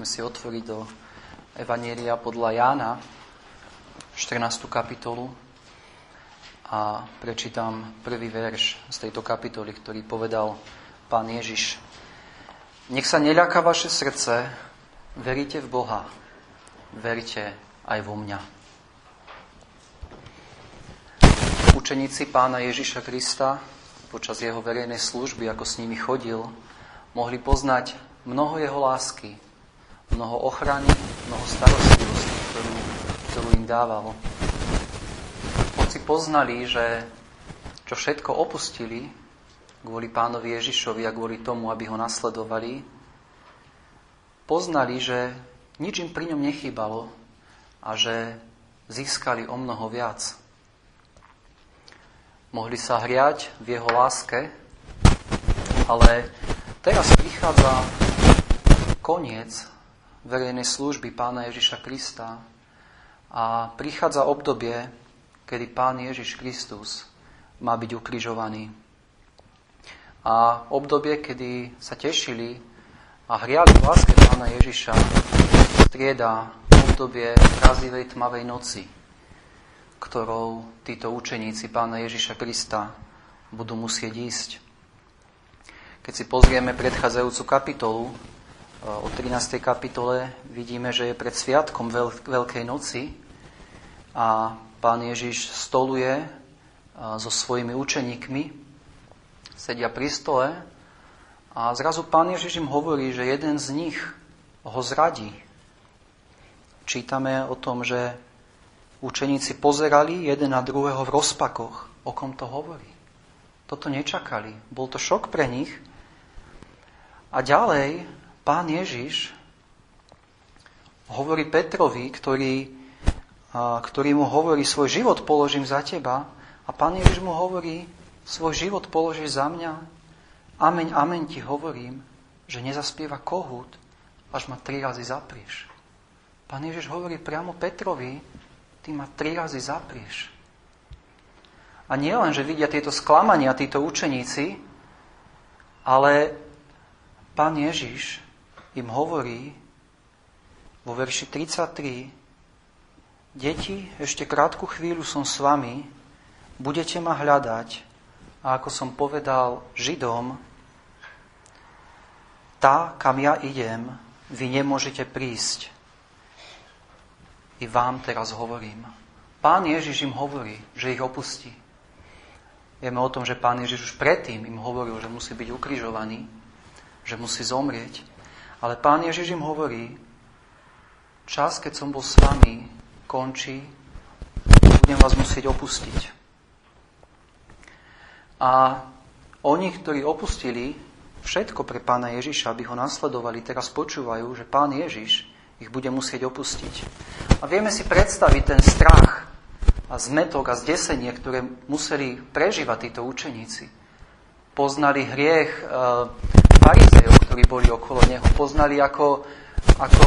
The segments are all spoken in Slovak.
Môžeme si otvoriť do Evanielia podľa Jána, 14. kapitolu a prečítam prvý verš z tejto kapitoly, ktorý povedal pán Ježiš. Nech sa neľaká vaše srdce, veríte v Boha, verite aj vo mňa. Učeníci pána Ježiša Krista počas jeho verejnej služby, ako s nimi chodil, mohli poznať mnoho jeho lásky, mnoho ochrany, mnoho starostlivosti, ktorú, ktorú im dával. Hoci poznali, že čo všetko opustili kvôli pánovi Ježišovi a kvôli tomu, aby ho nasledovali, poznali, že nič im pri ňom nechýbalo a že získali o mnoho viac. Mohli sa hriať v jeho láske, ale teraz prichádza koniec verejnej služby pána Ježiša Krista a prichádza obdobie, kedy pán Ježiš Kristus má byť ukrižovaný. A obdobie, kedy sa tešili a hriali v láske pána Ježiša, strieda obdobie razivej tmavej noci, ktorou títo učeníci pána Ježiša Krista budú musieť ísť. Keď si pozrieme predchádzajúcu kapitolu, o 13. kapitole vidíme, že je pred sviatkom Veľkej noci a pán Ježiš stoluje so svojimi učeníkmi, sedia pri stole a zrazu pán Ježiš im hovorí, že jeden z nich ho zradí. Čítame o tom, že učeníci pozerali jeden na druhého v rozpakoch. O kom to hovorí? Toto nečakali. Bol to šok pre nich. A ďalej pán Ježiš hovorí Petrovi, ktorý, ktorý mu hovorí, svoj život položím za teba. A pán Ježiš mu hovorí, svoj život položíš za mňa. Ameň, ameň ti hovorím, že nezaspieva kohút, až ma tri razy zaprieš. Pán Ježiš hovorí priamo Petrovi, ty ma tri razy zaprieš. A nie len, že vidia tieto sklamania, títo učeníci, ale pán Ježiš im hovorí vo verši 33, Deti, ešte krátku chvíľu som s vami, budete ma hľadať a ako som povedal Židom, tá, kam ja idem, vy nemôžete prísť. I vám teraz hovorím. Pán Ježiš im hovorí, že ich opustí. Vieme o tom, že pán Ježiš už predtým im hovoril, že musí byť ukrižovaný, že musí zomrieť. Ale pán Ježiš im hovorí, čas, keď som bol s vami, končí, budem vás musieť opustiť. A oni, ktorí opustili všetko pre pána Ježiša, aby ho nasledovali, teraz počúvajú, že pán Ježiš ich bude musieť opustiť. A vieme si predstaviť ten strach a zmetok a zdesenie, ktoré museli prežívať títo učeníci. Poznali hriech e, ktorí boli okolo neho. Poznali, ako, ako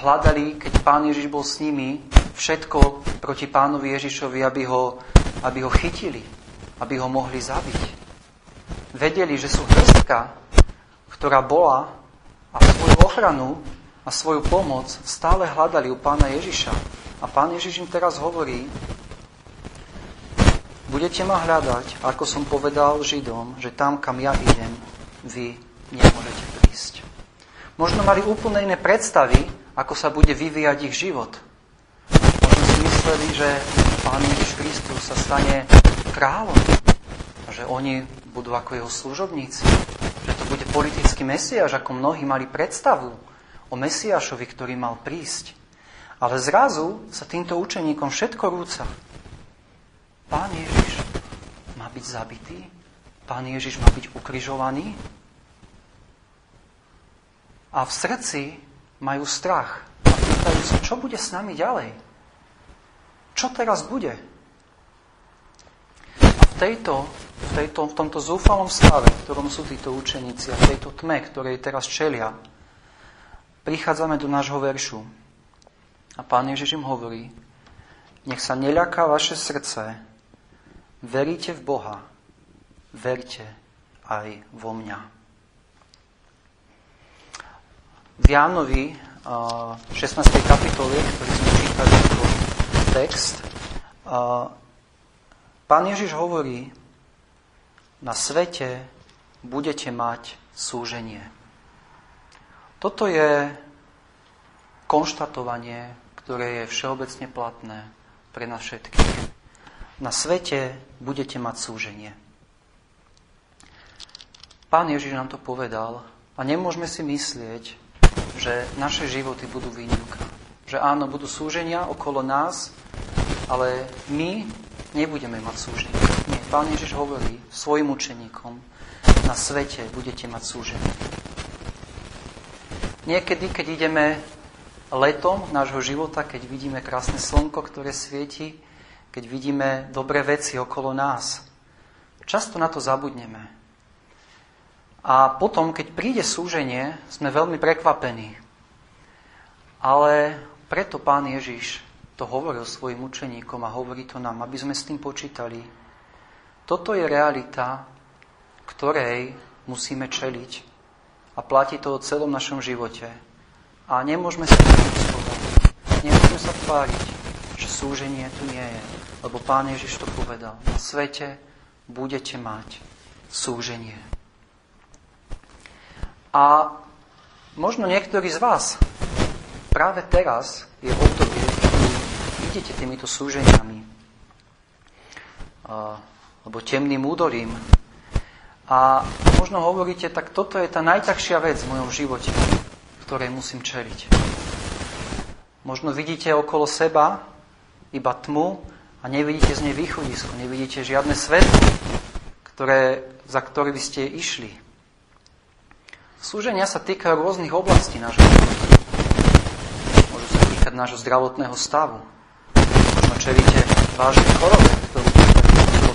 hľadali, keď pán Ježiš bol s nimi, všetko proti pánovi Ježišovi, aby ho, aby ho chytili, aby ho mohli zabiť. Vedeli, že sú hrstka, ktorá bola a svoju ochranu a svoju pomoc stále hľadali u pána Ježiša. A pán Ježiš im teraz hovorí, budete ma hľadať, ako som povedal Židom, že tam, kam ja idem, vy nemôžete. Možno mali úplne iné predstavy, ako sa bude vyvíjať ich život. Možno si mysleli, že Pán Ježiš Kristus sa stane kráľom že oni budú ako jeho služobníci, že to bude politický mesiaž, ako mnohí mali predstavu o Mesiašovi, ktorý mal prísť. Ale zrazu sa týmto učeníkom všetko rúca. Pán Ježiš má byť zabitý, Pán Ježiš má byť ukrižovaný, a v srdci majú strach a pýtajú sa, čo bude s nami ďalej? Čo teraz bude? A v, tejto, v, tejto, v tomto zúfalom stave, v ktorom sú títo učeníci a v tejto tme, ktorej teraz čelia, prichádzame do nášho veršu. A pán Ježiš im hovorí, nech sa neľaká vaše srdce, veríte v Boha, verte aj vo mňa. V Jánovi 16. kapitole, ktorý sme čítali ako text, pán Ježiš hovorí, na svete budete mať súženie. Toto je konštatovanie, ktoré je všeobecne platné pre nás všetkých. Na svete budete mať súženie. Pán Ježiš nám to povedal a nemôžeme si myslieť, že naše životy budú výnimka. Že áno, budú súženia okolo nás, ale my nebudeme mať súženie. Nie, Pán Ježiš hovorí svojim učeníkom, na svete budete mať súženie. Niekedy, keď ideme letom nášho života, keď vidíme krásne slnko, ktoré svieti, keď vidíme dobré veci okolo nás, často na to zabudneme. A potom, keď príde súženie, sme veľmi prekvapení. Ale preto pán Ježiš to hovoril svojim učeníkom a hovorí to nám, aby sme s tým počítali. Toto je realita, ktorej musíme čeliť a platí to o celom našom živote. A nemôžeme sa Nemôžeme sa tváriť, že súženie tu nie je, lebo Pán Ježiš to povedal. Na svete budete mať súženie. A možno niektorí z vás práve teraz je obdobie, kedy idete týmito súženiami alebo temným údolím a možno hovoríte, tak toto je tá najťažšia vec v mojom živote, ktorej musím čeliť. Možno vidíte okolo seba iba tmu a nevidíte z nej východisko, nevidíte žiadne svetlo, ktoré, za ktoré by ste išli. Súženia sa týkajú rôznych oblastí nášho života. Môžu sa týkať nášho zdravotného stavu. Možno čelíte vážne chorobe, ktorú ste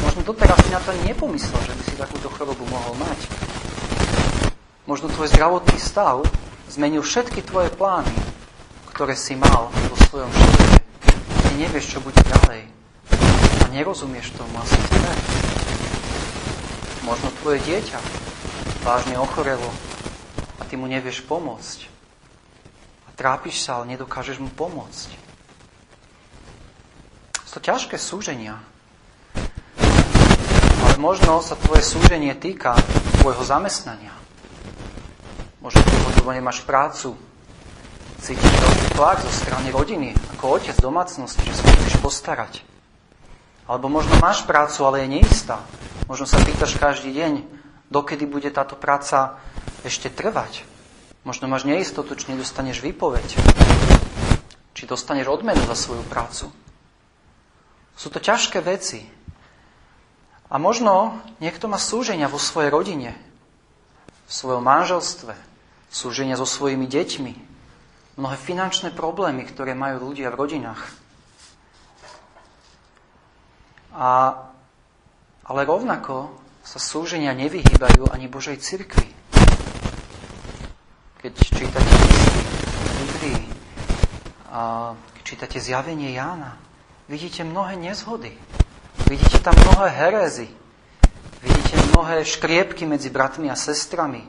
Možno doteraz si na to nepomyslel, že by si takúto chorobu mohol mať. Možno tvoj zdravotný stav zmenil všetky tvoje plány, ktoré si mal vo svojom živote. Ty nevieš, čo bude ďalej. A nerozumieš tomu asi Možno tvoje dieťa vážne ochorelo a ty mu nevieš pomôcť. A trápiš sa, ale nedokážeš mu pomôcť. Sú to ťažké súženia. Ale možno sa tvoje súženie týka tvojho zamestnania. Možno lebo nemáš prácu, cítiš veľký tlak zo strany rodiny, ako otec domácnosti, že sa musíš postarať. Alebo možno máš prácu, ale je neistá. Možno sa pýtaš každý deň, dokedy bude táto práca ešte trvať. Možno máš neistotu, či nedostaneš výpoveď. Či dostaneš odmenu za svoju prácu. Sú to ťažké veci. A možno niekto má súženia vo svojej rodine, v svojom manželstve, súženia so svojimi deťmi, mnohé finančné problémy, ktoré majú ľudia v rodinách. A, ale rovnako sa súženia nevyhýbajú ani Božej cirkvi. Keď čítate Biblii a keď čítate zjavenie Jána, vidíte mnohé nezhody. Vidíte tam mnohé herézy. Vidíte mnohé škriepky medzi bratmi a sestrami.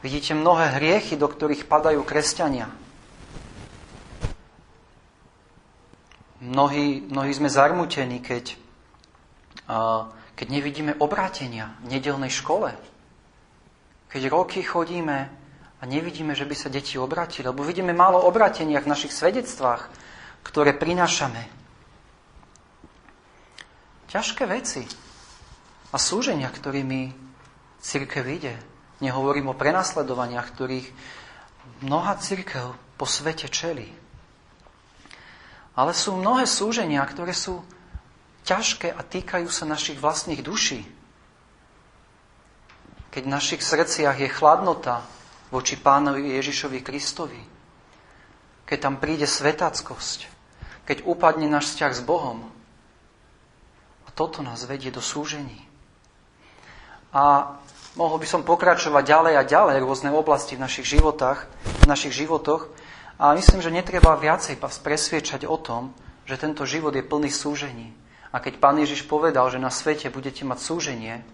Vidíte mnohé hriechy, do ktorých padajú kresťania. Mnohí, mnohí sme zarmutení, keď uh, keď nevidíme obrátenia v nedelnej škole, keď roky chodíme a nevidíme, že by sa deti obratili, lebo vidíme málo obratenia v našich svedectvách, ktoré prinášame. Ťažké veci a súženia, ktorými církev ide. Nehovorím o prenasledovaniach, ktorých mnoha církev po svete čeli. Ale sú mnohé súženia, ktoré sú ťažké a týkajú sa našich vlastných duší. Keď v našich srdciach je chladnota voči pánovi Ježišovi Kristovi, keď tam príde svetackosť, keď upadne náš vzťah s Bohom. A toto nás vedie do súžení. A mohol by som pokračovať ďalej a ďalej rôzne oblasti v našich životách, v našich životoch. A myslím, že netreba viacej presviečať o tom, že tento život je plný súžení. A keď Pán Ježiš povedal, že na svete budete mať súženie,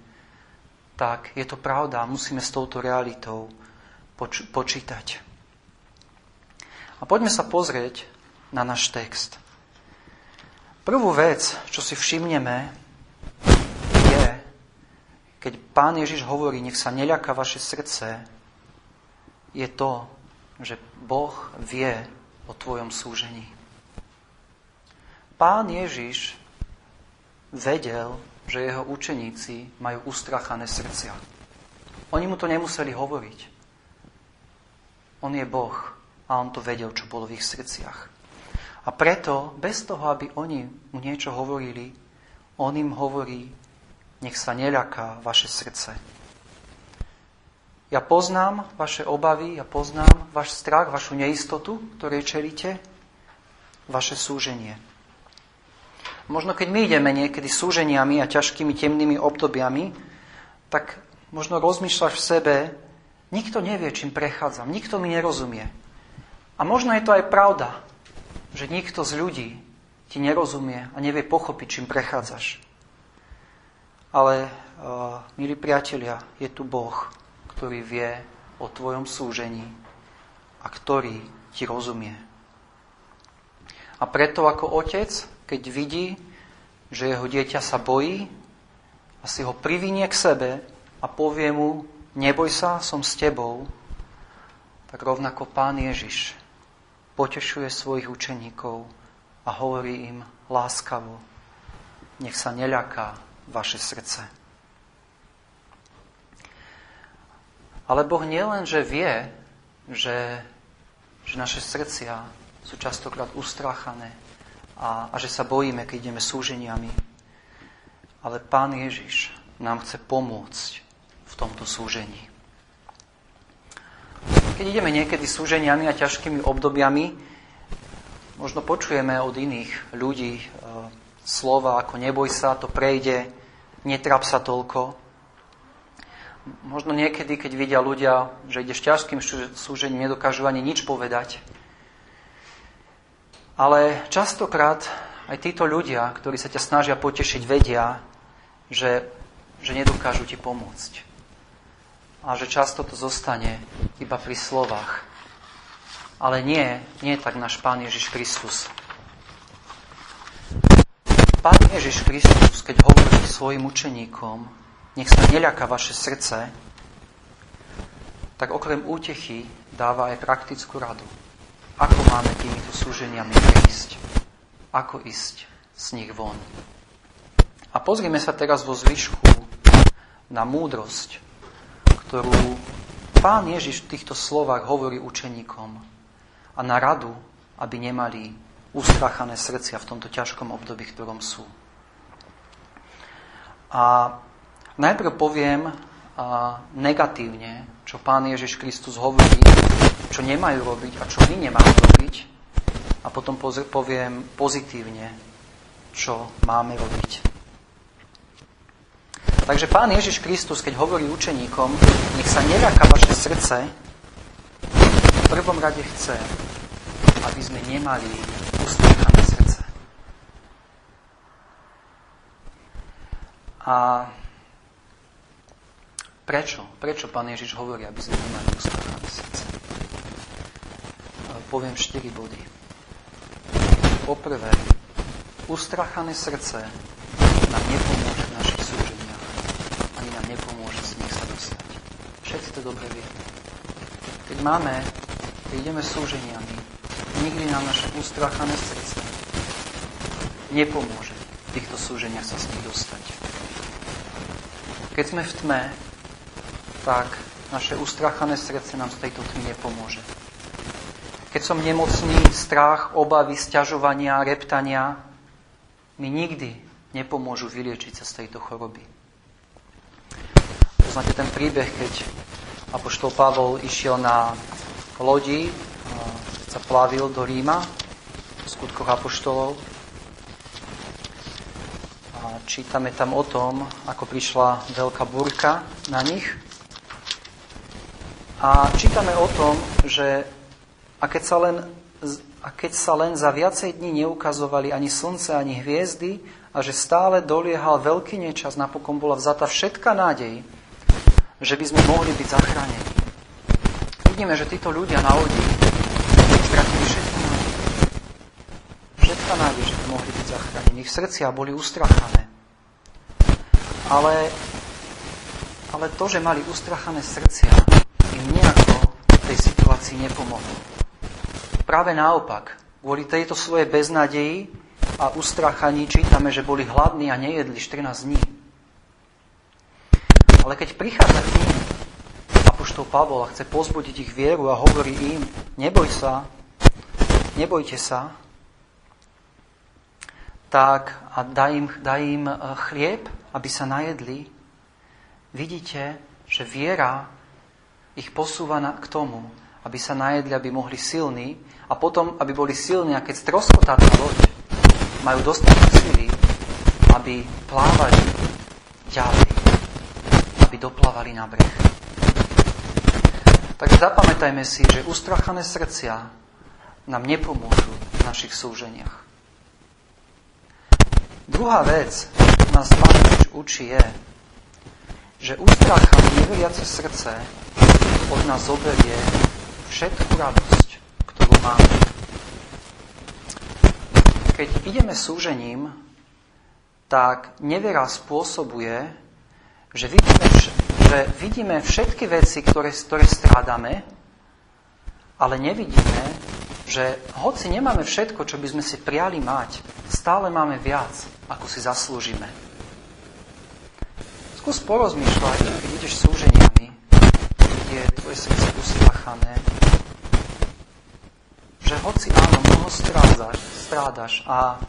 tak je to pravda a musíme s touto realitou poč- počítať. A poďme sa pozrieť na náš text. Prvú vec, čo si všimneme, je, keď pán Ježiš hovorí, nech sa neľaká vaše srdce, je to, že Boh vie o tvojom súžení. Pán Ježiš vedel, že jeho učeníci majú ustrachané srdcia. Oni mu to nemuseli hovoriť. On je Boh a on to vedel, čo bolo v ich srdciach. A preto, bez toho, aby oni mu niečo hovorili, on im hovorí, nech sa neľaká vaše srdce. Ja poznám vaše obavy, ja poznám váš strach, vašu neistotu, ktorej čelíte, vaše súženie. Možno keď my ideme niekedy súženiami a ťažkými temnými obdobiami, tak možno rozmýšľaš v sebe, nikto nevie, čím prechádzam, nikto mi nerozumie. A možno je to aj pravda, že nikto z ľudí ti nerozumie a nevie pochopiť, čím prechádzaš. Ale, uh, milí priatelia, je tu Boh, ktorý vie o tvojom súžení a ktorý ti rozumie. A preto ako otec, keď vidí, že jeho dieťa sa bojí si ho privinie k sebe a povie mu, neboj sa, som s tebou, tak rovnako Pán Ježiš potešuje svojich učeníkov a hovorí im láskavo, nech sa neľaká vaše srdce. Ale Boh nielen, že vie, že, že naše srdcia sú častokrát ustráchané a, a že sa bojíme, keď ideme súženiami, ale Pán Ježiš nám chce pomôcť v tomto súžení. Keď ideme niekedy súženiami a ťažkými obdobiami, možno počujeme od iných ľudí e, slova ako neboj sa, to prejde, netrap sa toľko. Možno niekedy, keď vidia ľudia, že ideš ťažkým súžením, nedokážu ani nič povedať. Ale častokrát aj títo ľudia, ktorí sa ťa snažia potešiť, vedia, že, že nedokážu ti pomôcť a že často to zostane iba pri slovách. Ale nie, nie tak náš Pán Ježiš Kristus. Pán Ježiš Kristus, keď hovorí svojim učeníkom, nech sa neľaká vaše srdce, tak okrem útechy dáva aj praktickú radu. Ako máme týmito súženiami prejsť? Ako ísť z nich von? A pozrime sa teraz vo zvyšku na múdrosť, ktorú pán Ježiš v týchto slovách hovorí učeníkom a na radu, aby nemali ustrachané srdcia v tomto ťažkom období, v ktorom sú. A najprv poviem negatívne, čo pán Ježiš Kristus hovorí, čo nemajú robiť a čo my nemáme robiť. A potom poviem pozitívne, čo máme robiť. Takže Pán Ježiš Kristus, keď hovorí učeníkom, nech sa neľaká vaše srdce, v prvom rade chce, aby sme nemali ustrchané srdce. A prečo? Prečo Pán Ježiš hovorí, aby sme nemali ustrchané srdce? Poviem štyri body. Poprvé, ustrachané srdce nám nepomôže nepomôže z nich sa dostať. Všetci to dobre vieme. Keď máme, keď ideme súženiami, nikdy nám naše ustrachané srdce nepomôže v týchto súženiach sa z nich dostať. Keď sme v tme, tak naše ustrachané srdce nám z tejto tmy nepomôže. Keď som nemocný, strach, obavy, sťažovania, reptania mi nikdy nepomôžu vyliečiť sa z tejto choroby. Poznáte ten príbeh, keď Apoštol Pavol išiel na lodi, keď sa plavil do Ríma, v skutkoch Apoštolov. A čítame tam o tom, ako prišla veľká burka na nich. A čítame o tom, že a keď sa len, a keď sa len za viacej dní neukazovali ani slnce, ani hviezdy, a že stále doliehal veľký nečas, napokon bola vzata všetka nádej, že by sme mohli byť zachránení. Vidíme, že títo ľudia na lodi stratili všetku nádej. Všetka nádej, že by mohli byť zachránení. Ich srdcia boli ustrachané. Ale, ale to, že mali ustrachané srdcia, im nejako v tej situácii nepomohlo. Práve naopak, kvôli tejto svojej beznadeji a ustrachaní čítame, že boli hladní a nejedli 14 dní. Ale keď prichádza k ním Apoštol Pavol a chce pozbudiť ich vieru a hovorí im, neboj sa, nebojte sa, tak a dá im, dá im e, chlieb, aby sa najedli, vidíte, že viera ich posúva na, k tomu, aby sa najedli, aby mohli silní a potom, aby boli silní a keď stroskotá tá loď, majú dostatok sily, aby plávali ďalej, aby doplávali na breh. Takže zapamätajme si, že ustrachané srdcia nám nepomôžu v našich súženiach. Druhá vec, nás Pán učí, je, že ustrachané neveriace srdce od nás zoberie všetku radosť, ktorú máme. Keď ideme súžením, tak nevera spôsobuje, že vidíme, že vidíme všetky veci, ktoré, ktoré strádame, ale nevidíme, že hoci nemáme všetko, čo by sme si priali mať, stále máme viac, ako si zaslúžime. Skús porozmýšľať, keď ideš súženiami, je tvoje srdce ustrachané, že hoci áno, mnoho strádaš, strádaš a,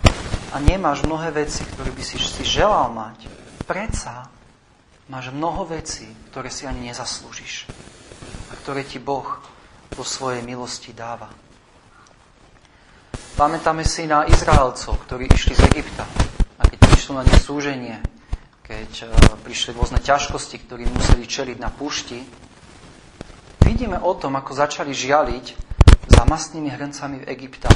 a nemáš mnohé veci, ktoré by si, si želal mať, predsa máš mnoho vecí, ktoré si ani nezaslúžiš a ktoré ti Boh vo svojej milosti dáva. Pamätáme si na Izraelcov, ktorí išli z Egypta. A keď prišlo na nich súženie, keď e, prišli rôzne ťažkosti, ktorým museli čeliť na púšti, vidíme o tom, ako začali žialiť za mastnými hrncami v Egypta.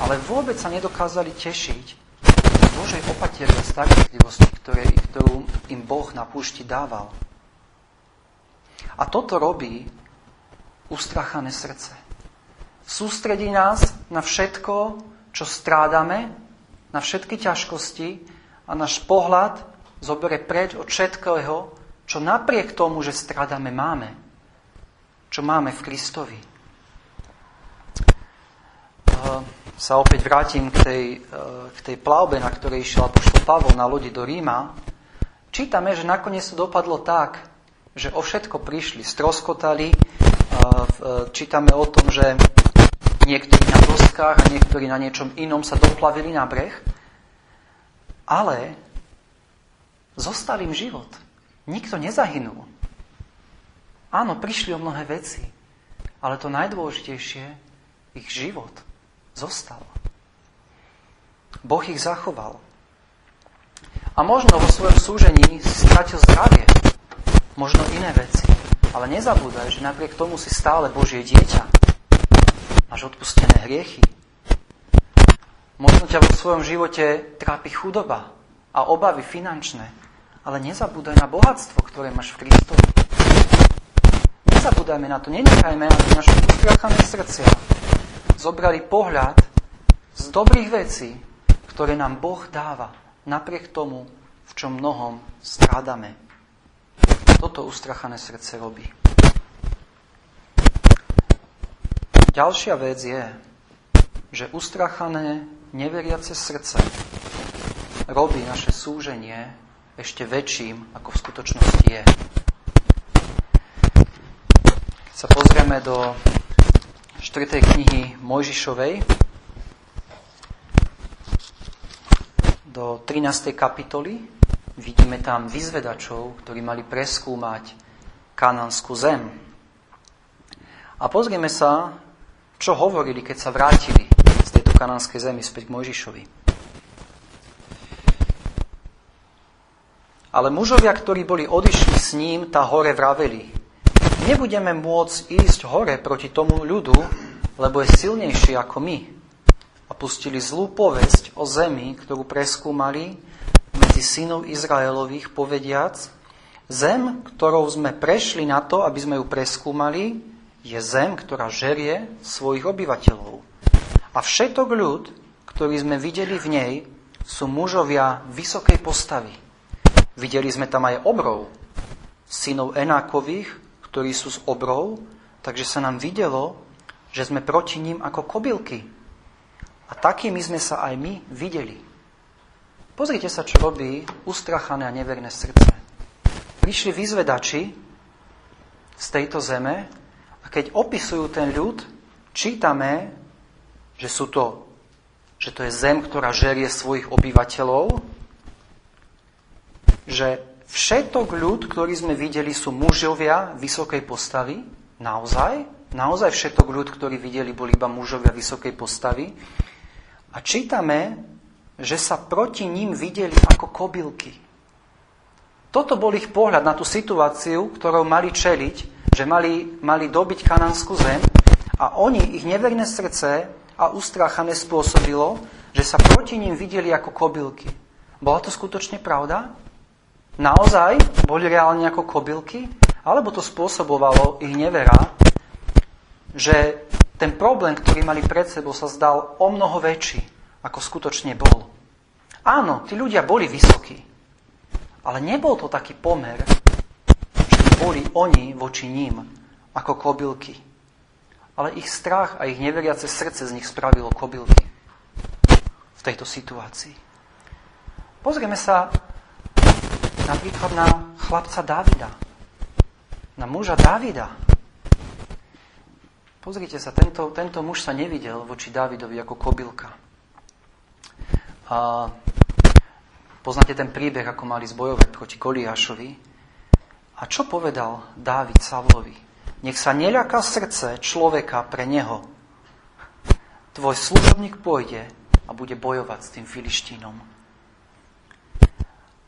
Ale vôbec sa nedokázali tešiť z Božej opatery starostlivosti, ktoré, ktorú im Boh na púšti dával. A toto robí ustrachané srdce. Sústredí nás na všetko, čo strádame, na všetky ťažkosti a náš pohľad zobere preč od všetkého, čo napriek tomu, že strádame, máme. Čo máme v Kristovi. Sa opäť vrátim k tej, k tej plavbe, na ktorej išiel Apoštol Pavol na lodi do Ríma. Čítame, že nakoniec to dopadlo tak, že o všetko prišli, stroskotali. Čítame o tom, že niektorí na doskách a niektorí na niečom inom sa doplavili na breh, ale zostal im život. Nikto nezahynul. Áno, prišli o mnohé veci, ale to najdôležitejšie, ich život zostal. Boh ich zachoval. A možno vo svojom súžení si stratil zdravie, možno iné veci, ale nezabúdaj, že napriek tomu si stále Božie dieťa. Máš odpustené hriechy. Možno ťa vo svojom živote trápi chudoba a obavy finančné, ale nezabúdaj na bohatstvo, ktoré máš v Kristovi. Nezabúdajme na to, nenechajme, aby naše ustrachané srdcia zobrali pohľad z dobrých vecí, ktoré nám Boh dáva, napriek tomu, v čom mnohom strádame. Toto ustrachané srdce robí. Ďalšia vec je, že ustrachané, neveriace srdce robí naše súženie ešte väčším, ako v skutočnosti je. Sa pozrieme do 4. knihy Mojžišovej, do 13. kapitoly, vidíme tam vyzvedačov, ktorí mali preskúmať kananskú zem. A pozrieme sa, čo hovorili, keď sa vrátili z tejto kanánskej zemi späť k Mojžišovi. Ale mužovia, ktorí boli odišli s ním, tá hore vraveli. Nebudeme môcť ísť hore proti tomu ľudu, lebo je silnejší ako my. A pustili zlú povesť o zemi, ktorú preskúmali medzi synov Izraelových, povediac, zem, ktorou sme prešli na to, aby sme ju preskúmali, je zem, ktorá žerie svojich obyvateľov. A všetok ľud, ktorý sme videli v nej, sú mužovia vysokej postavy. Videli sme tam aj obrov, synov Enákových, ktorí sú z obrov, takže sa nám videlo, že sme proti ním ako kobylky. A takými sme sa aj my videli. Pozrite sa, čo robí ustrachané a neverné srdce. Prišli vyzvedači z tejto zeme a keď opisujú ten ľud, čítame, že sú to, že to je zem, ktorá žerie svojich obyvateľov, že všetok ľud, ktorý sme videli, sú mužovia vysokej postavy, naozaj, naozaj všetok ľud, ktorý videli, boli iba mužovia vysokej postavy. A čítame, že sa proti ním videli ako kobylky. Toto bol ich pohľad na tú situáciu, ktorou mali čeliť, že mali, mali dobiť kananskú zem a oni, ich neverné srdce a ustráchané spôsobilo, že sa proti ním videli ako kobylky. Bola to skutočne pravda? Naozaj boli reálne ako kobylky? Alebo to spôsobovalo ich nevera, že ten problém, ktorý mali pred sebou, sa zdal o mnoho väčší ako skutočne bol. Áno, tí ľudia boli vysokí, ale nebol to taký pomer, že boli oni voči ním ako kobylky. Ale ich strach a ich neveriace srdce z nich spravilo kobylky v tejto situácii. Pozrieme sa napríklad na chlapca Davida, na muža Davida. Pozrite sa, tento, tento muž sa nevidel voči Davidovi ako kobylka. A poznáte ten príbeh, ako mali zbojovať proti Goliášovi. A čo povedal Dávid Savlovi? Nech sa neľaká srdce človeka pre neho. Tvoj služobník pôjde a bude bojovať s tým filištínom.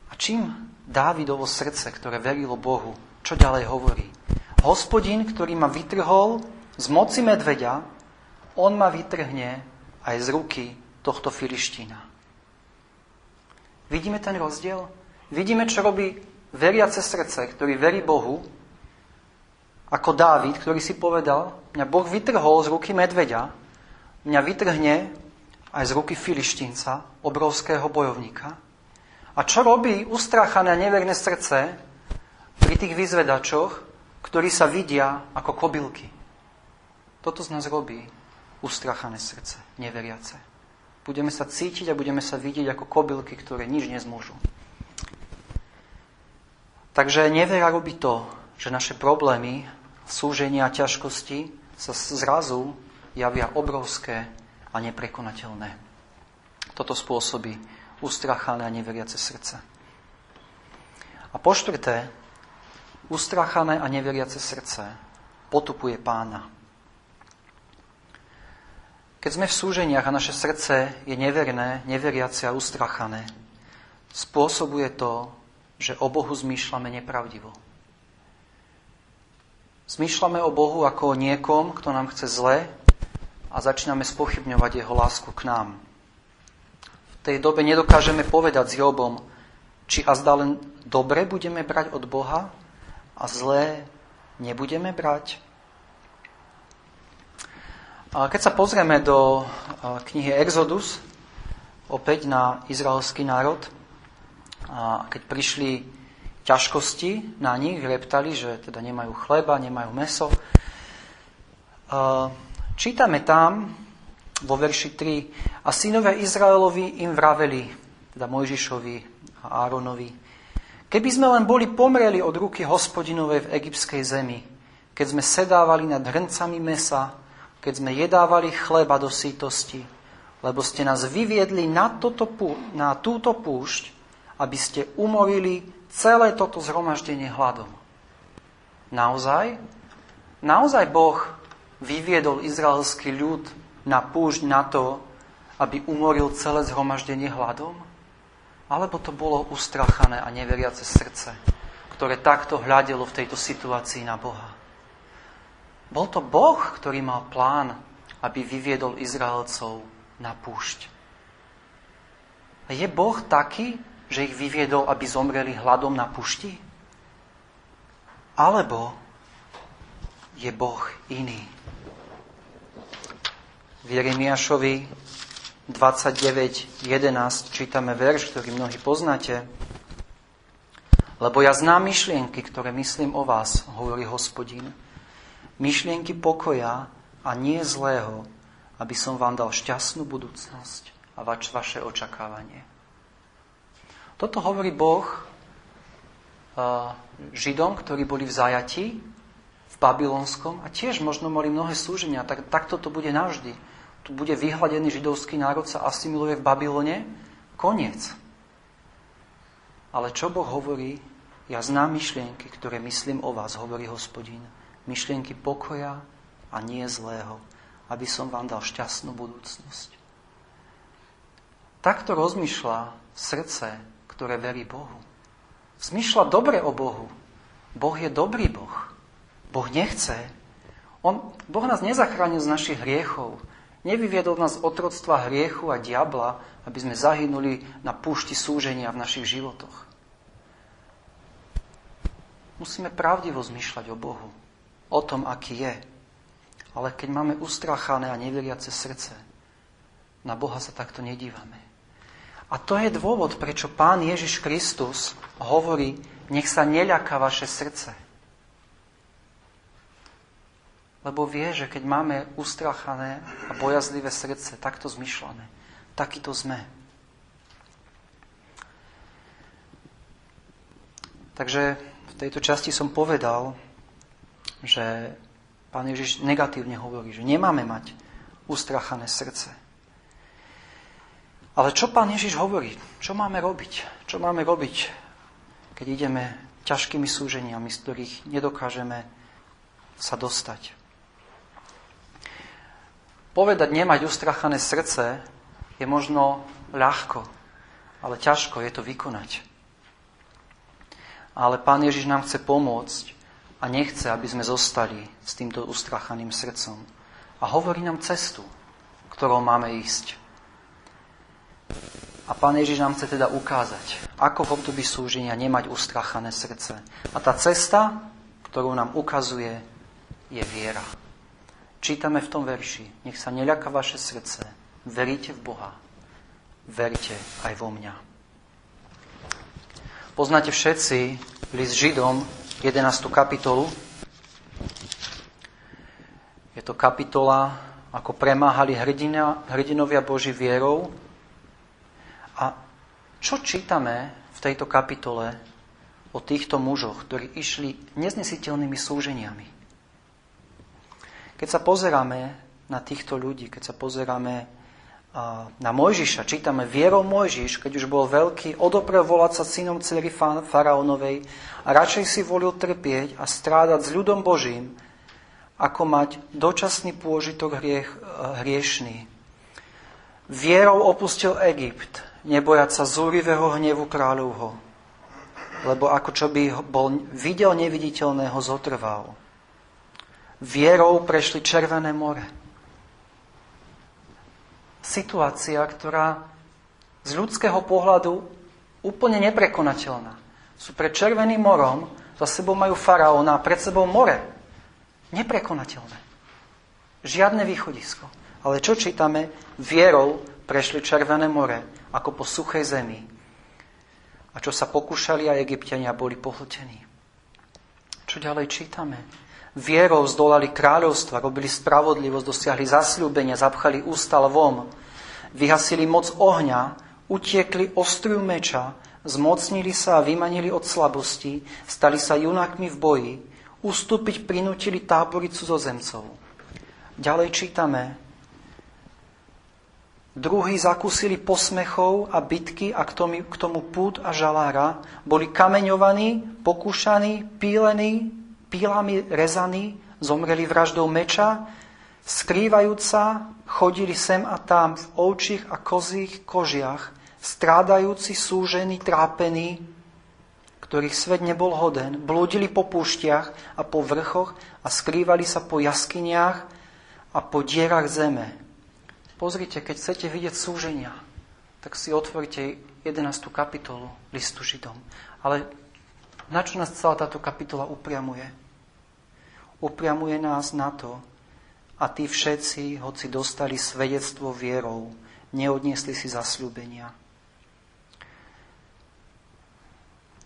A čím Dávidovo srdce, ktoré verilo Bohu, čo ďalej hovorí? Hospodin, ktorý ma vytrhol z moci medveďa, on ma vytrhne aj z ruky tohto filištína. Vidíme ten rozdiel? Vidíme, čo robí veriace srdce, ktorý verí Bohu, ako Dávid, ktorý si povedal, mňa Boh vytrhol z ruky medveďa, mňa vytrhne aj z ruky filištínca, obrovského bojovníka. A čo robí ustráchané a neverné srdce pri tých vyzvedačoch, ktorí sa vidia ako kobylky? Toto z nás robí ustrachané srdce, neveriace. Budeme sa cítiť a budeme sa vidieť ako kobylky, ktoré nič nezmôžu. Takže nevera robí to, že naše problémy, súženia a ťažkosti sa zrazu javia obrovské a neprekonateľné. Toto spôsobí ustrachané a neveriace srdce. A po štvrté, ustrachané a neveriace srdce potupuje pána. Keď sme v súženiach a naše srdce je neverné, neveriace a ustrachané, spôsobuje to, že o Bohu zmýšľame nepravdivo. Zmýšľame o Bohu ako o niekom, kto nám chce zle a začíname spochybňovať jeho lásku k nám. Tej dobe nedokážeme povedať s Jobom, či a zdá len dobre budeme brať od Boha a zlé nebudeme brať. Keď sa pozrieme do knihy Exodus, opäť na izraelský národ, a keď prišli ťažkosti na nich, reptali, že teda nemajú chleba, nemajú meso, čítame tam vo verši 3, a synovia Izraelovi im vraveli, teda Mojžišovi a Áronovi, keby sme len boli pomreli od ruky hospodinovej v egyptskej zemi, keď sme sedávali nad hrncami mesa, keď sme jedávali chleba do sítosti, lebo ste nás vyviedli na, toto, na túto púšť, aby ste umorili celé toto zhromaždenie hladom. Naozaj? Naozaj Boh vyviedol izraelský ľud na púšť na to, aby umoril celé zhromaždenie hladom? Alebo to bolo ustrachané a neveriace srdce, ktoré takto hľadelo v tejto situácii na Boha? Bol to Boh, ktorý mal plán, aby vyviedol Izraelcov na púšť. A je Boh taký, že ich vyviedol, aby zomreli hladom na pušti? Alebo je Boh iný? V Jeremiašovi 29.11 čítame verš, ktorý mnohí poznáte. Lebo ja znám myšlienky, ktoré myslím o vás, hovorí hospodin. Myšlienky pokoja a nie zlého, aby som vám dal šťastnú budúcnosť a vač, vaše očakávanie. Toto hovorí Boh uh, Židom, ktorí boli v zajati v Babylonskom a tiež možno mali mnohé súženia. Tak, takto to bude navždy. Tu bude vyhladený židovský národ, sa asimiluje v Babylone. Koniec. Ale čo Boh hovorí? Ja znám myšlienky, ktoré myslím o vás, hovorí hospodín. Myšlienky pokoja a nie zlého, aby som vám dal šťastnú budúcnosť. Takto rozmýšľa srdce, ktoré verí Bohu. Zmýšľa dobre o Bohu. Boh je dobrý Boh. Boh nechce. On, boh nás nezachránil z našich hriechov. Nevyviedol nás otroctva hriechu a diabla, aby sme zahynuli na púšti súženia v našich životoch. Musíme pravdivo zmýšľať o Bohu, o tom, aký je. Ale keď máme ustrachané a neveriace srdce, na Boha sa takto nedívame. A to je dôvod, prečo Pán Ježiš Kristus hovorí, nech sa neľaká vaše srdce. Lebo vie, že keď máme ustrachané a bojazlivé srdce, takto zmyšľame. Takýto sme. Takže v tejto časti som povedal, že pán Ježiš negatívne hovorí, že nemáme mať ustrachané srdce. Ale čo pán Ježiš hovorí? Čo máme robiť? Čo máme robiť, keď ideme ťažkými súženiami, z ktorých nedokážeme sa dostať? Povedať nemať ustrachané srdce je možno ľahko, ale ťažko je to vykonať. Ale Pán Ježiš nám chce pomôcť a nechce, aby sme zostali s týmto ustrachaným srdcom. A hovorí nám cestu, ktorou máme ísť. A Pán Ježiš nám chce teda ukázať, ako v období súženia nemať ustrachané srdce. A tá cesta, ktorú nám ukazuje, je viera. Čítame v tom verši, nech sa neľaká vaše srdce, veríte v Boha, verite aj vo mňa. Poznáte všetci list Židom, 11. kapitolu. Je to kapitola, ako premáhali hrdina, hrdinovia Boží vierou. A čo čítame v tejto kapitole o týchto mužoch, ktorí išli neznesiteľnými súženiami? Keď sa pozeráme na týchto ľudí, keď sa pozeráme na Mojžiša, čítame vierou Mojžiš, keď už bol veľký, odoprel volať sa synom dcery faraónovej a radšej si volil trpieť a strádať s ľudom Božím, ako mať dočasný pôžitok hriech, hriešný. Vierou opustil Egypt, nebojať sa zúrivého hnevu kráľovho, lebo ako čo by bol videl neviditeľného, zotrval vierou prešli Červené more. Situácia, ktorá z ľudského pohľadu úplne neprekonateľná. Sú pred Červeným morom, za sebou majú faraóna a pred sebou more. Neprekonateľné. Žiadne východisko. Ale čo čítame? Vierou prešli Červené more, ako po suchej zemi. A čo sa pokúšali aj egyptiania, boli pohltení. Čo ďalej čítame? Vierou zdolali kráľovstva, robili spravodlivosť, dosiahli zasľúbenia, zapchali ústa lvom, vyhasili moc ohňa, utiekli ostriu meča, zmocnili sa a vymanili od slabosti, stali sa junakmi v boji, ustúpiť prinútili tábory cudzozemcov. Ďalej čítame, Druhí zakúsili posmechov a bitky a k tomu, k tomu pút a žalára, boli kameňovaní, pokúšaní, pílení, pílami rezaní, zomreli vraždou meča, skrývajúca, chodili sem a tam v ovčích a kozích kožiach, strádajúci, súžení, trápení, ktorých svet nebol hoden, blúdili po púštiach a po vrchoch a skrývali sa po jaskyniach a po dierach zeme. Pozrite, keď chcete vidieť súženia, tak si otvorite 11. kapitolu listu Židom. Ale na čo nás celá táto kapitola upriamuje? Upriamuje nás na to, a tí všetci, hoci dostali svedectvo vierou, neodniesli si zasľúbenia.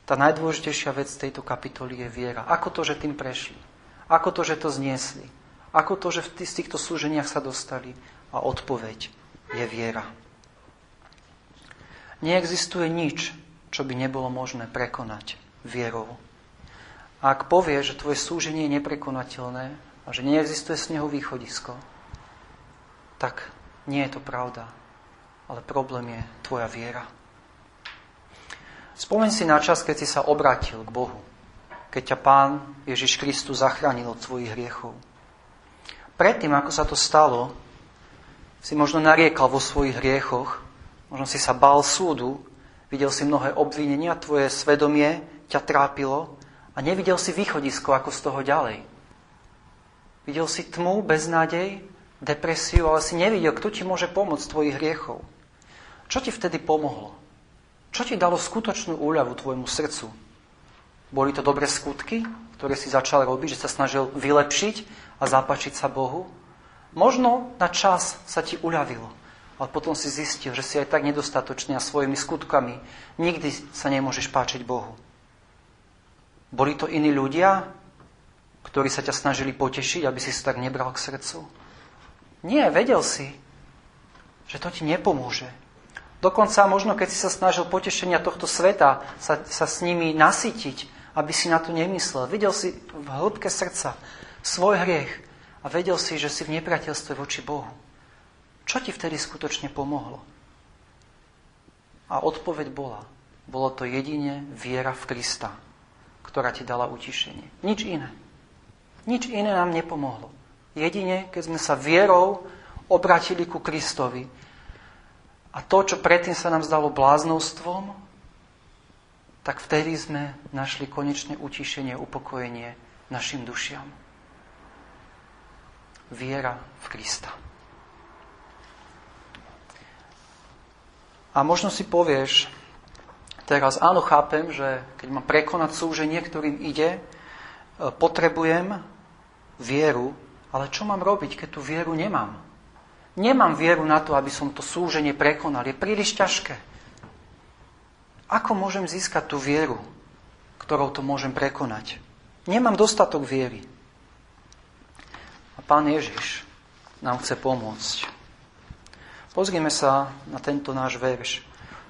Tá najdôležitejšia vec tejto kapitoly je viera. Ako to, že tým prešli? Ako to, že to zniesli? Ako to, že v týchto súženiach sa dostali? A odpoveď je viera. Neexistuje nič, čo by nebolo možné prekonať vierou. Ak povie, že tvoje súženie je neprekonateľné a že neexistuje z neho východisko, tak nie je to pravda. Ale problém je tvoja viera. Spomeň si na čas, keď si sa obratil k Bohu, keď ťa Pán Ježiš Kristus zachránil od svojich hriechov. Predtým, ako sa to stalo, si možno nariekal vo svojich hriechoch, možno si sa bál súdu, videl si mnohé obvinenia, tvoje svedomie ťa trápilo a nevidel si východisko, ako z toho ďalej. Videl si tmu, beznádej, depresiu, ale si nevidel, kto ti môže pomôcť z tvojich hriechov. Čo ti vtedy pomohlo? Čo ti dalo skutočnú úľavu tvojmu srdcu? Boli to dobré skutky, ktoré si začal robiť, že sa snažil vylepšiť a zapačiť sa Bohu? Možno na čas sa ti uľavilo, ale potom si zistil, že si aj tak nedostatočný a svojimi skutkami nikdy sa nemôžeš páčiť Bohu. Boli to iní ľudia, ktorí sa ťa snažili potešiť, aby si sa tak nebral k srdcu? Nie, vedel si, že to ti nepomôže, Dokonca možno, keď si sa snažil potešenia tohto sveta sa, sa s nimi nasytiť, aby si na to nemyslel. Videl si v hĺbke srdca svoj hriech a vedel si, že si v nepriateľstve voči Bohu. Čo ti vtedy skutočne pomohlo? A odpoveď bola, bolo to jedine viera v Krista, ktorá ti dala utišenie. Nič iné. Nič iné nám nepomohlo. Jedine, keď sme sa vierou obratili ku Kristovi, a to, čo predtým sa nám zdalo bláznovstvom, tak vtedy sme našli konečné utišenie, upokojenie našim dušiam. Viera v Krista. A možno si povieš, teraz áno, chápem, že keď mám prekonať súženie, ktorým ide, e, potrebujem vieru, ale čo mám robiť, keď tú vieru nemám? Nemám vieru na to, aby som to súženie prekonal. Je príliš ťažké. Ako môžem získať tú vieru, ktorou to môžem prekonať? Nemám dostatok viery. A pán Ježiš nám chce pomôcť. Pozrime sa na tento náš verš.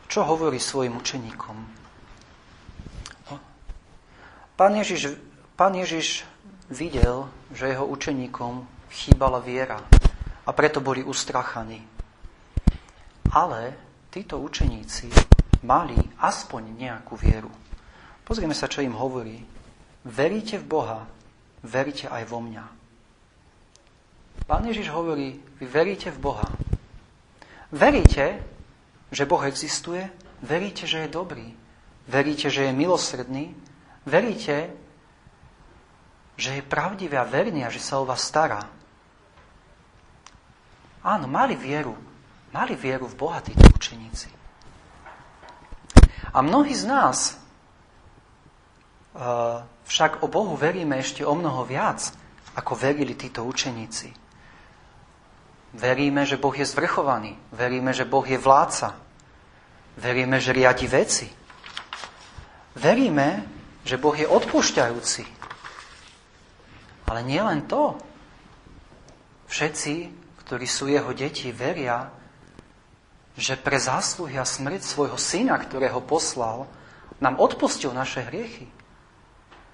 Čo hovorí svojim učeníkom? Pán Ježiš, pán Ježiš videl, že jeho učeníkom chýbala viera a preto boli ustrachaní. Ale títo učeníci mali aspoň nejakú vieru. Pozrieme sa, čo im hovorí. Veríte v Boha, veríte aj vo mňa. Pán Ježiš hovorí, vy veríte v Boha. Veríte, že Boh existuje, veríte, že je dobrý, veríte, že je milosrdný, veríte, že je pravdivý a verný a že sa o vás stará. Áno, mali vieru. Mali vieru v Boha títo učeníci. A mnohí z nás uh, však o Bohu veríme ešte o mnoho viac, ako verili títo učeníci. Veríme, že Boh je zvrchovaný. Veríme, že Boh je vládca. Veríme, že riadi veci. Veríme, že Boh je odpúšťajúci. Ale nie len to. Všetci ktorí sú jeho deti, veria, že pre zásluhy a smrť svojho syna, ktorého poslal, nám odpustil naše hriechy.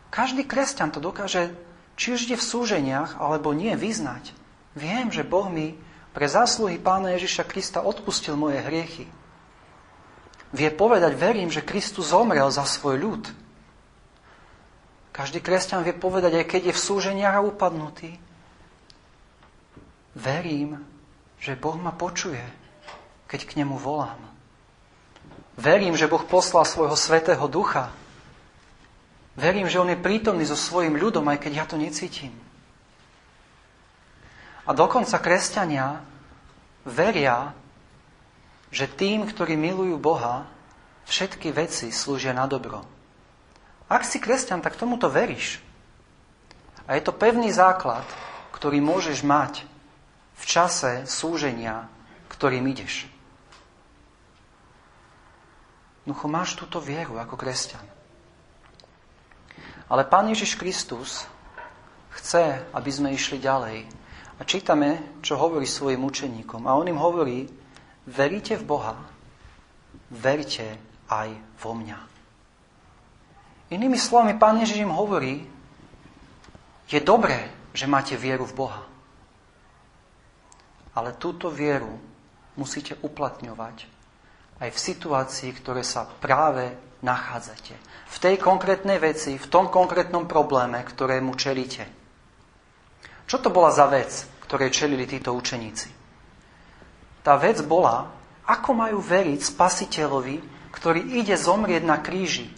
Každý kresťan to dokáže, či už ide v súženiach, alebo nie, vyznať. Viem, že Boh mi pre zásluhy Pána Ježiša Krista odpustil moje hriechy. Vie povedať, verím, že Kristus zomrel za svoj ľud. Každý kresťan vie povedať, aj keď je v súženiach a upadnutý, Verím, že Boh ma počuje, keď k nemu volám. Verím, že Boh poslal svojho svetého ducha. Verím, že On je prítomný so svojim ľudom, aj keď ja to necítim. A dokonca kresťania veria, že tým, ktorí milujú Boha, všetky veci slúžia na dobro. Ak si kresťan, tak tomuto veríš. A je to pevný základ, ktorý môžeš mať v čase súženia, ktorým ideš. Jednoducho máš túto vieru ako kresťan. Ale Pán Ježiš Kristus chce, aby sme išli ďalej. A čítame, čo hovorí svojim učeníkom. A on im hovorí, veríte v Boha, verte aj vo mňa. Inými slovami, Pán Ježiš im hovorí, je dobré, že máte vieru v Boha. Ale túto vieru musíte uplatňovať aj v situácii, ktoré sa práve nachádzate. V tej konkrétnej veci, v tom konkrétnom probléme, ktorému čelíte. Čo to bola za vec, ktoré čelili títo učeníci? Tá vec bola, ako majú veriť spasiteľovi, ktorý ide zomrieť na kríži.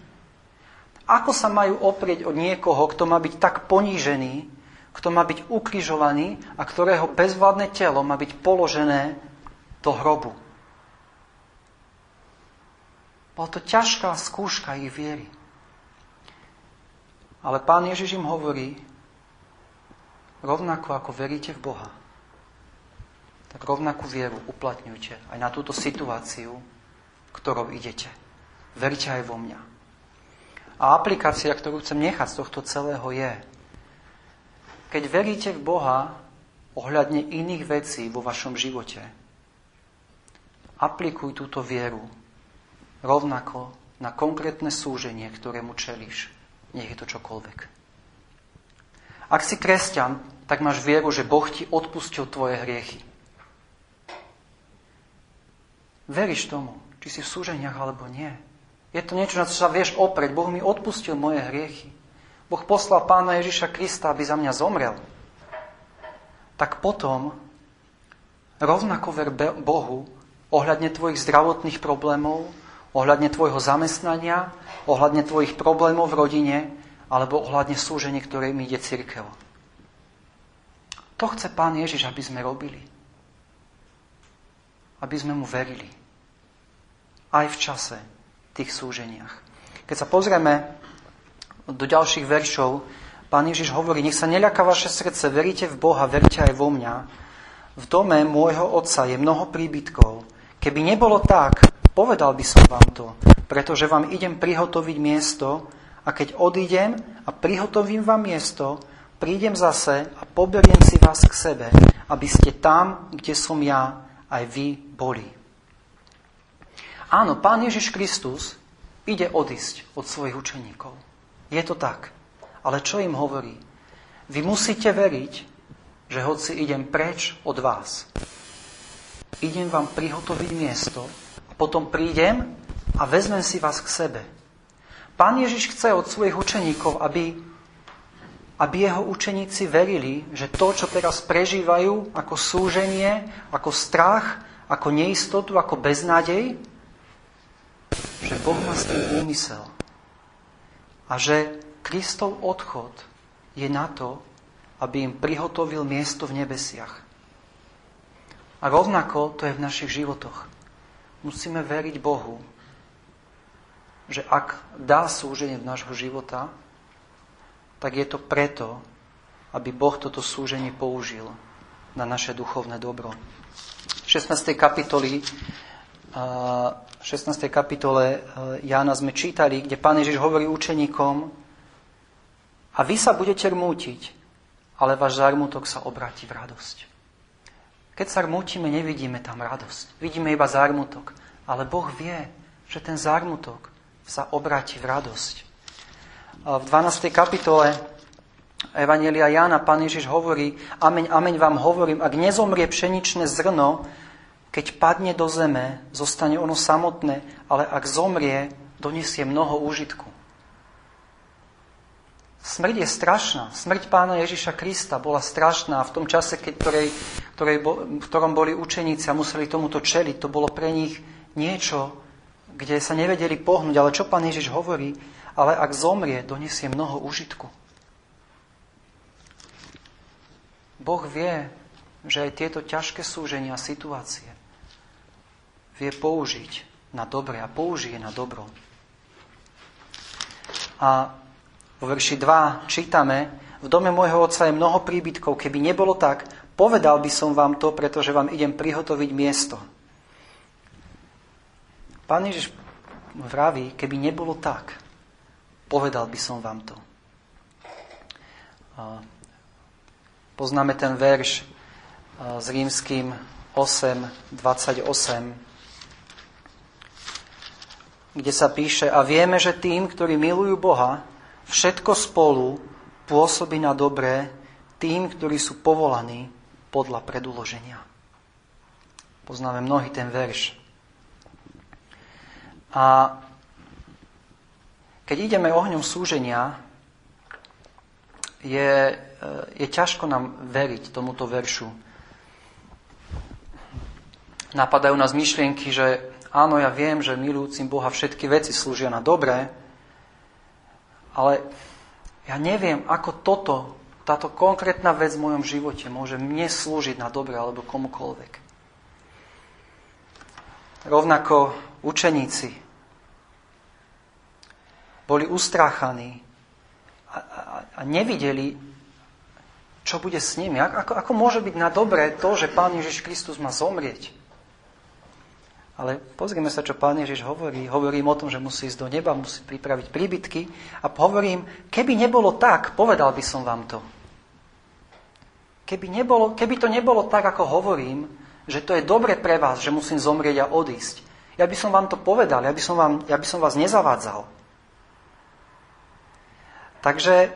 Ako sa majú oprieť od niekoho, kto má byť tak ponížený, kto má byť ukrižovaný a ktorého bezvládne telo má byť položené do hrobu. Bola to ťažká skúška ich viery. Ale pán Ježiš im hovorí, rovnako ako veríte v Boha, tak rovnakú vieru uplatňujte aj na túto situáciu, ktorou idete. Verite aj vo mňa. A aplikácia, ktorú chcem nechať z tohto celého je, keď veríte v Boha ohľadne iných vecí vo vašom živote, aplikuj túto vieru rovnako na konkrétne súženie, ktorému čelíš. Nech je to čokoľvek. Ak si kresťan, tak máš vieru, že Boh ti odpustil tvoje hriechy. Veríš tomu, či si v súženiach alebo nie. Je to niečo, na čo sa vieš opreť. Boh mi odpustil moje hriechy. Boh poslal pána Ježiša Krista, aby za mňa zomrel. Tak potom rovnako ver Bohu ohľadne tvojich zdravotných problémov, ohľadne tvojho zamestnania, ohľadne tvojich problémov v rodine alebo ohľadne súženie, ktoré mi ide církev. To chce Pán Ježiš, aby sme robili. Aby sme mu verili. Aj v čase tých súženiach. Keď sa pozrieme do ďalších veršov, Pán Ježiš hovorí, nech sa neľaká vaše srdce, veríte v Boha, veríte aj vo mňa. V dome môjho otca je mnoho príbytkov. Keby nebolo tak, Povedal by som vám to, pretože vám idem prihotoviť miesto a keď odídem a prihotovím vám miesto, prídem zase a poberiem si vás k sebe, aby ste tam, kde som ja, aj vy boli. Áno, Pán Ježiš Kristus ide odísť od svojich učeníkov. Je to tak. Ale čo im hovorí? Vy musíte veriť, že hoci idem preč od vás, idem vám prihotoviť miesto, potom prídem a vezmem si vás k sebe. Pán Ježiš chce od svojich učeníkov, aby, aby jeho učeníci verili, že to, čo teraz prežívajú ako súženie, ako strach, ako neistotu, ako beznádej, že Boh má s tým úmysel. A že Kristov odchod je na to, aby im prihotovil miesto v nebesiach. A rovnako to je v našich životoch musíme veriť Bohu, že ak dá súženie v nášho života, tak je to preto, aby Boh toto súženie použil na naše duchovné dobro. V 16. kapitoli 16. kapitole Jána sme čítali, kde Pán Ježiš hovorí učeníkom a vy sa budete rmútiť, ale váš zármutok sa obráti v radosť. Keď sa rmútime, nevidíme tam radosť. Vidíme iba zármutok. Ale Boh vie, že ten zármutok sa obráti v radosť. V 12. kapitole Evanielia Jána pán Ježiš hovorí, ameň, ameň vám hovorím, ak nezomrie pšeničné zrno, keď padne do zeme, zostane ono samotné, ale ak zomrie, donesie mnoho úžitku. Smrť je strašná. Smrť pána Ježiša Krista bola strašná. V tom čase, keď, ktorej, ktorej, v ktorom boli učeníci a museli tomuto čeliť, to bolo pre nich niečo, kde sa nevedeli pohnúť. Ale čo pán Ježiš hovorí? Ale ak zomrie, donesie mnoho užitku. Boh vie, že aj tieto ťažké súženia a situácie vie použiť na dobre a použije na dobro. A vo verši 2 čítame, v dome môjho otca je mnoho príbytkov, keby nebolo tak, povedal by som vám to, pretože vám idem prihotoviť miesto. Pán Ježiš vraví, keby nebolo tak, povedal by som vám to. Poznáme ten verš s rímským 8, 28, kde sa píše, a vieme, že tým, ktorí milujú Boha, všetko spolu pôsobí na dobré tým, ktorí sú povolaní podľa predúloženia. Poznáme mnohý ten verš. A keď ideme ohňom súženia, je, e, je ťažko nám veriť tomuto veršu. Napadajú nás myšlienky, že áno, ja viem, že milujúcim Boha všetky veci slúžia na dobré, ale ja neviem, ako toto, táto konkrétna vec v mojom živote môže mne slúžiť na dobre alebo komukoľvek. Rovnako učeníci boli ustráchaní a, a, a nevideli, čo bude s nimi. Ako, ako môže byť na dobré to, že Pán Ježiš Kristus má zomrieť? Ale pozrime sa, čo Pán Ježiš hovorí. Hovorím o tom, že musí ísť do neba, musí pripraviť príbytky. A hovorím, keby nebolo tak, povedal by som vám to. Keby, nebolo, keby to nebolo tak, ako hovorím, že to je dobre pre vás, že musím zomrieť a odísť, ja by som vám to povedal, ja by som, vám, ja by som vás nezavádzal. Takže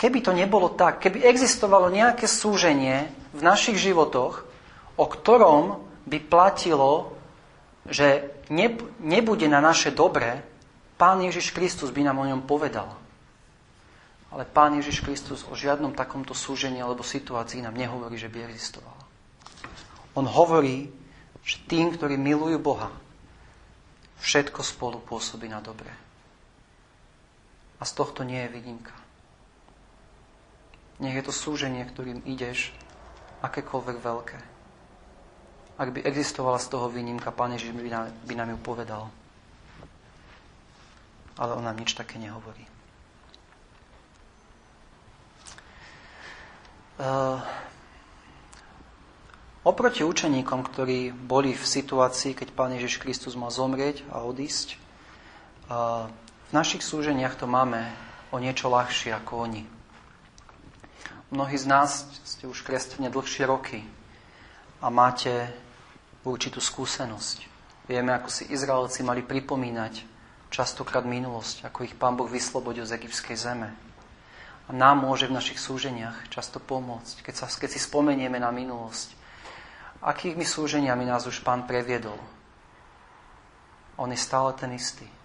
keby to nebolo tak, keby existovalo nejaké súženie v našich životoch, o ktorom by platilo, že nebude na naše dobré, Pán Ježiš Kristus by nám o ňom povedal. Ale Pán Ježiš Kristus o žiadnom takomto súžení alebo situácii nám nehovorí, že by existoval. On hovorí, že tým, ktorí milujú Boha, všetko spolu pôsobí na dobré. A z tohto nie je výnimka. Nech je to súženie, ktorým ideš, akékoľvek veľké. Ak by existovala z toho výnimka, Pán Ježiš by nám, by nám ju povedal. Ale on nám nič také nehovorí. Uh, oproti učeníkom, ktorí boli v situácii, keď Pán Ježiš Kristus mal zomrieť a odísť, uh, v našich súženiach to máme o niečo ľahšie ako oni. Mnohí z nás ste už kresťania dlhšie roky a máte určitú skúsenosť. Vieme, ako si Izraelci mali pripomínať častokrát minulosť, ako ich Pán Boh vyslobodil z egyptskej zeme. A nám môže v našich súženiach často pomôcť, keď, sa, keď si spomenieme na minulosť. Akými súženiami nás už Pán previedol? On je stále ten istý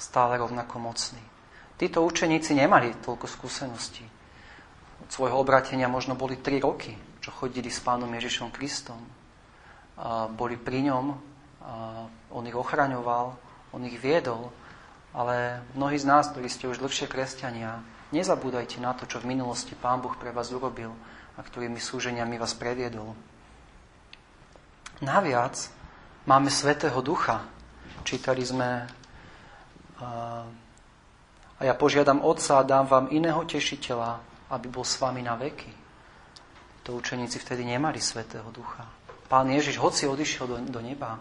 stále rovnako mocný. Títo učeníci nemali toľko skúseností. Od svojho obratenia možno boli 3 roky, čo chodili s pánom Ježišom Kristom. Boli pri ňom, on ich ochraňoval, on ich viedol, ale mnohí z nás, ktorí ste už dlhšie kresťania, nezabúdajte na to, čo v minulosti Pán Boh pre vás urobil a ktorými súženiami vás previedol. Naviac máme Svetého Ducha. Čítali sme a, ja požiadam Otca a dám vám iného tešiteľa, aby bol s vami na veky. To učeníci vtedy nemali Svetého Ducha. Pán Ježiš, hoci odišiel do, do neba,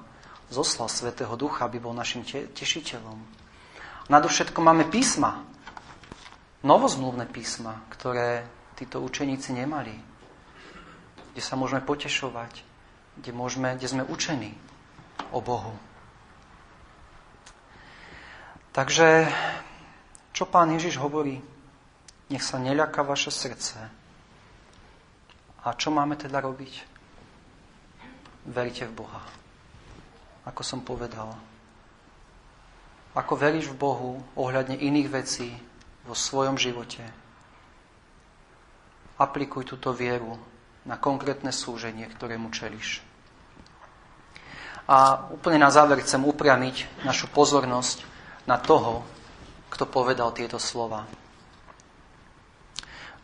zoslal Svetého Ducha, aby bol našim te, tešiteľom. Nadovšetko máme písma, novozmluvné písma, ktoré títo učeníci nemali, kde sa môžeme potešovať, kde, môžeme, kde sme učení o Bohu. Takže, čo pán Ježiš hovorí? Nech sa neľaká vaše srdce. A čo máme teda robiť? Verite v Boha. Ako som povedal. Ako veríš v Bohu ohľadne iných vecí vo svojom živote. Aplikuj túto vieru na konkrétne súženie, ktorému čeliš. A úplne na záver chcem upriamiť našu pozornosť na toho, kto povedal tieto slova.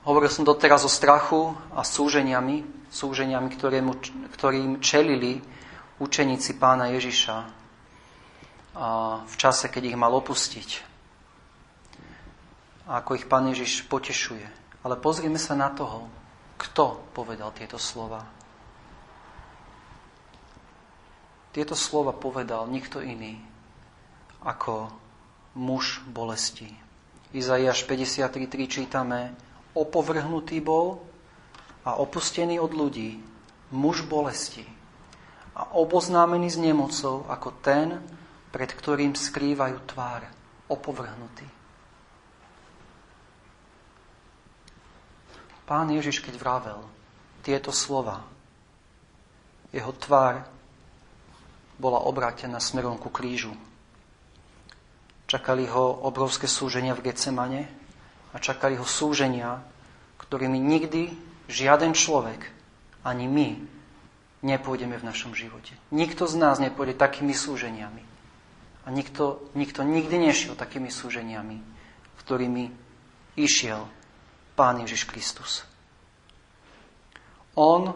Hovoril som doteraz o strachu a súženiami, súženiami, ktorým, ktorým čelili učeníci pána Ježiša v čase, keď ich mal opustiť. A ako ich pán Ježiš potešuje. Ale pozrime sa na toho, kto povedal tieto slova. Tieto slova povedal nikto iný ako muž bolesti. Izaiáš 53.3 čítame, opovrhnutý bol a opustený od ľudí, muž bolesti a oboznámený s nemocou ako ten, pred ktorým skrývajú tvár, opovrhnutý. Pán Ježiš, keď vravel tieto slova, jeho tvár bola obrátená smerom ku krížu. Čakali ho obrovské súženia v Getsemane a čakali ho súženia, ktorými nikdy žiaden človek, ani my, nepôjdeme v našom živote. Nikto z nás nepôjde takými súženiami. A nikto, nikto nikdy nešiel takými súženiami, ktorými išiel Pán Ježiš Kristus. On,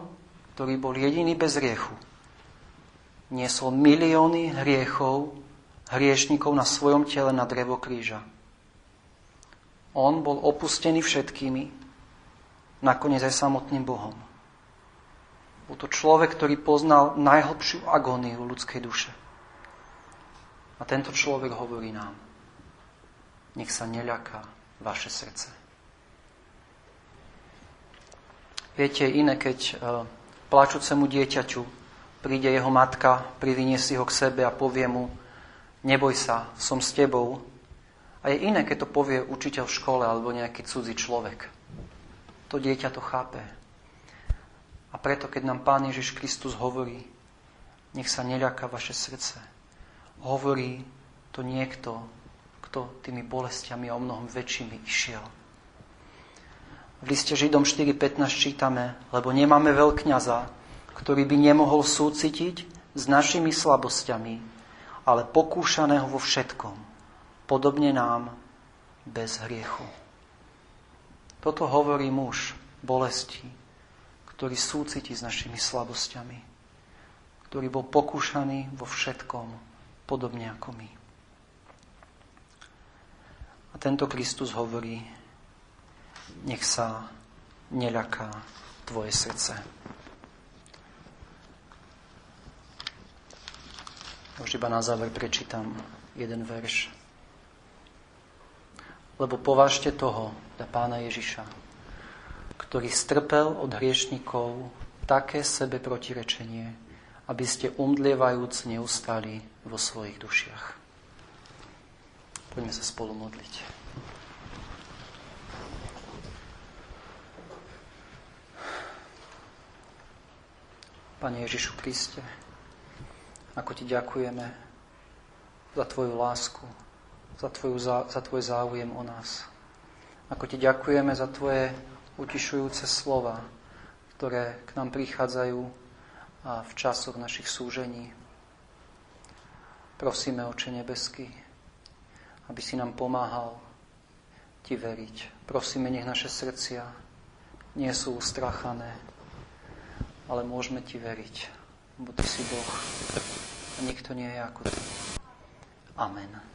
ktorý bol jediný bez riechu, niesol milióny hriechov hriešnikov na svojom tele na drevo kríža. On bol opustený všetkými, nakoniec aj samotným Bohom. Bol to človek, ktorý poznal najhlbšiu agóniu ľudskej duše. A tento človek hovorí nám, nech sa neľaká vaše srdce. Viete, iné, keď e, plačúcemu dieťaťu príde jeho matka, privinie si ho k sebe a povie mu, neboj sa, som s tebou. A je iné, keď to povie učiteľ v škole alebo nejaký cudzí človek. To dieťa to chápe. A preto, keď nám Pán Ježiš Kristus hovorí, nech sa neľaká vaše srdce, hovorí to niekto, kto tými bolestiami o mnohom väčšími išiel. V liste Židom 4.15 čítame, lebo nemáme veľkňaza, ktorý by nemohol súcitiť s našimi slabosťami, ale pokúšaného vo všetkom, podobne nám bez hriechu. Toto hovorí muž bolesti, ktorý súcití s našimi slabosťami, ktorý bol pokúšaný vo všetkom, podobne ako my. A tento Kristus hovorí, nech sa neľaká tvoje srdce. Už iba na záver prečítam jeden verš. Lebo povážte toho, da pána Ježiša, ktorý strpel od hriešnikov také sebe protirečenie, aby ste umdlievajúc neustali vo svojich dušiach. Poďme sa spolu modliť. Pane Ježišu Kriste, ako ti ďakujeme za tvoju lásku, za, tvoju, za tvoj záujem o nás. Ako ti ďakujeme za tvoje utišujúce slova, ktoré k nám prichádzajú a v časoch našich súžení. Prosíme, Oče nebeský, aby si nám pomáhal ti veriť. Prosíme, nech naše srdcia nie sú ustrachané, ale môžeme ti veriť lebo Ty si Boh a nikto nie je ako Ty. Amen.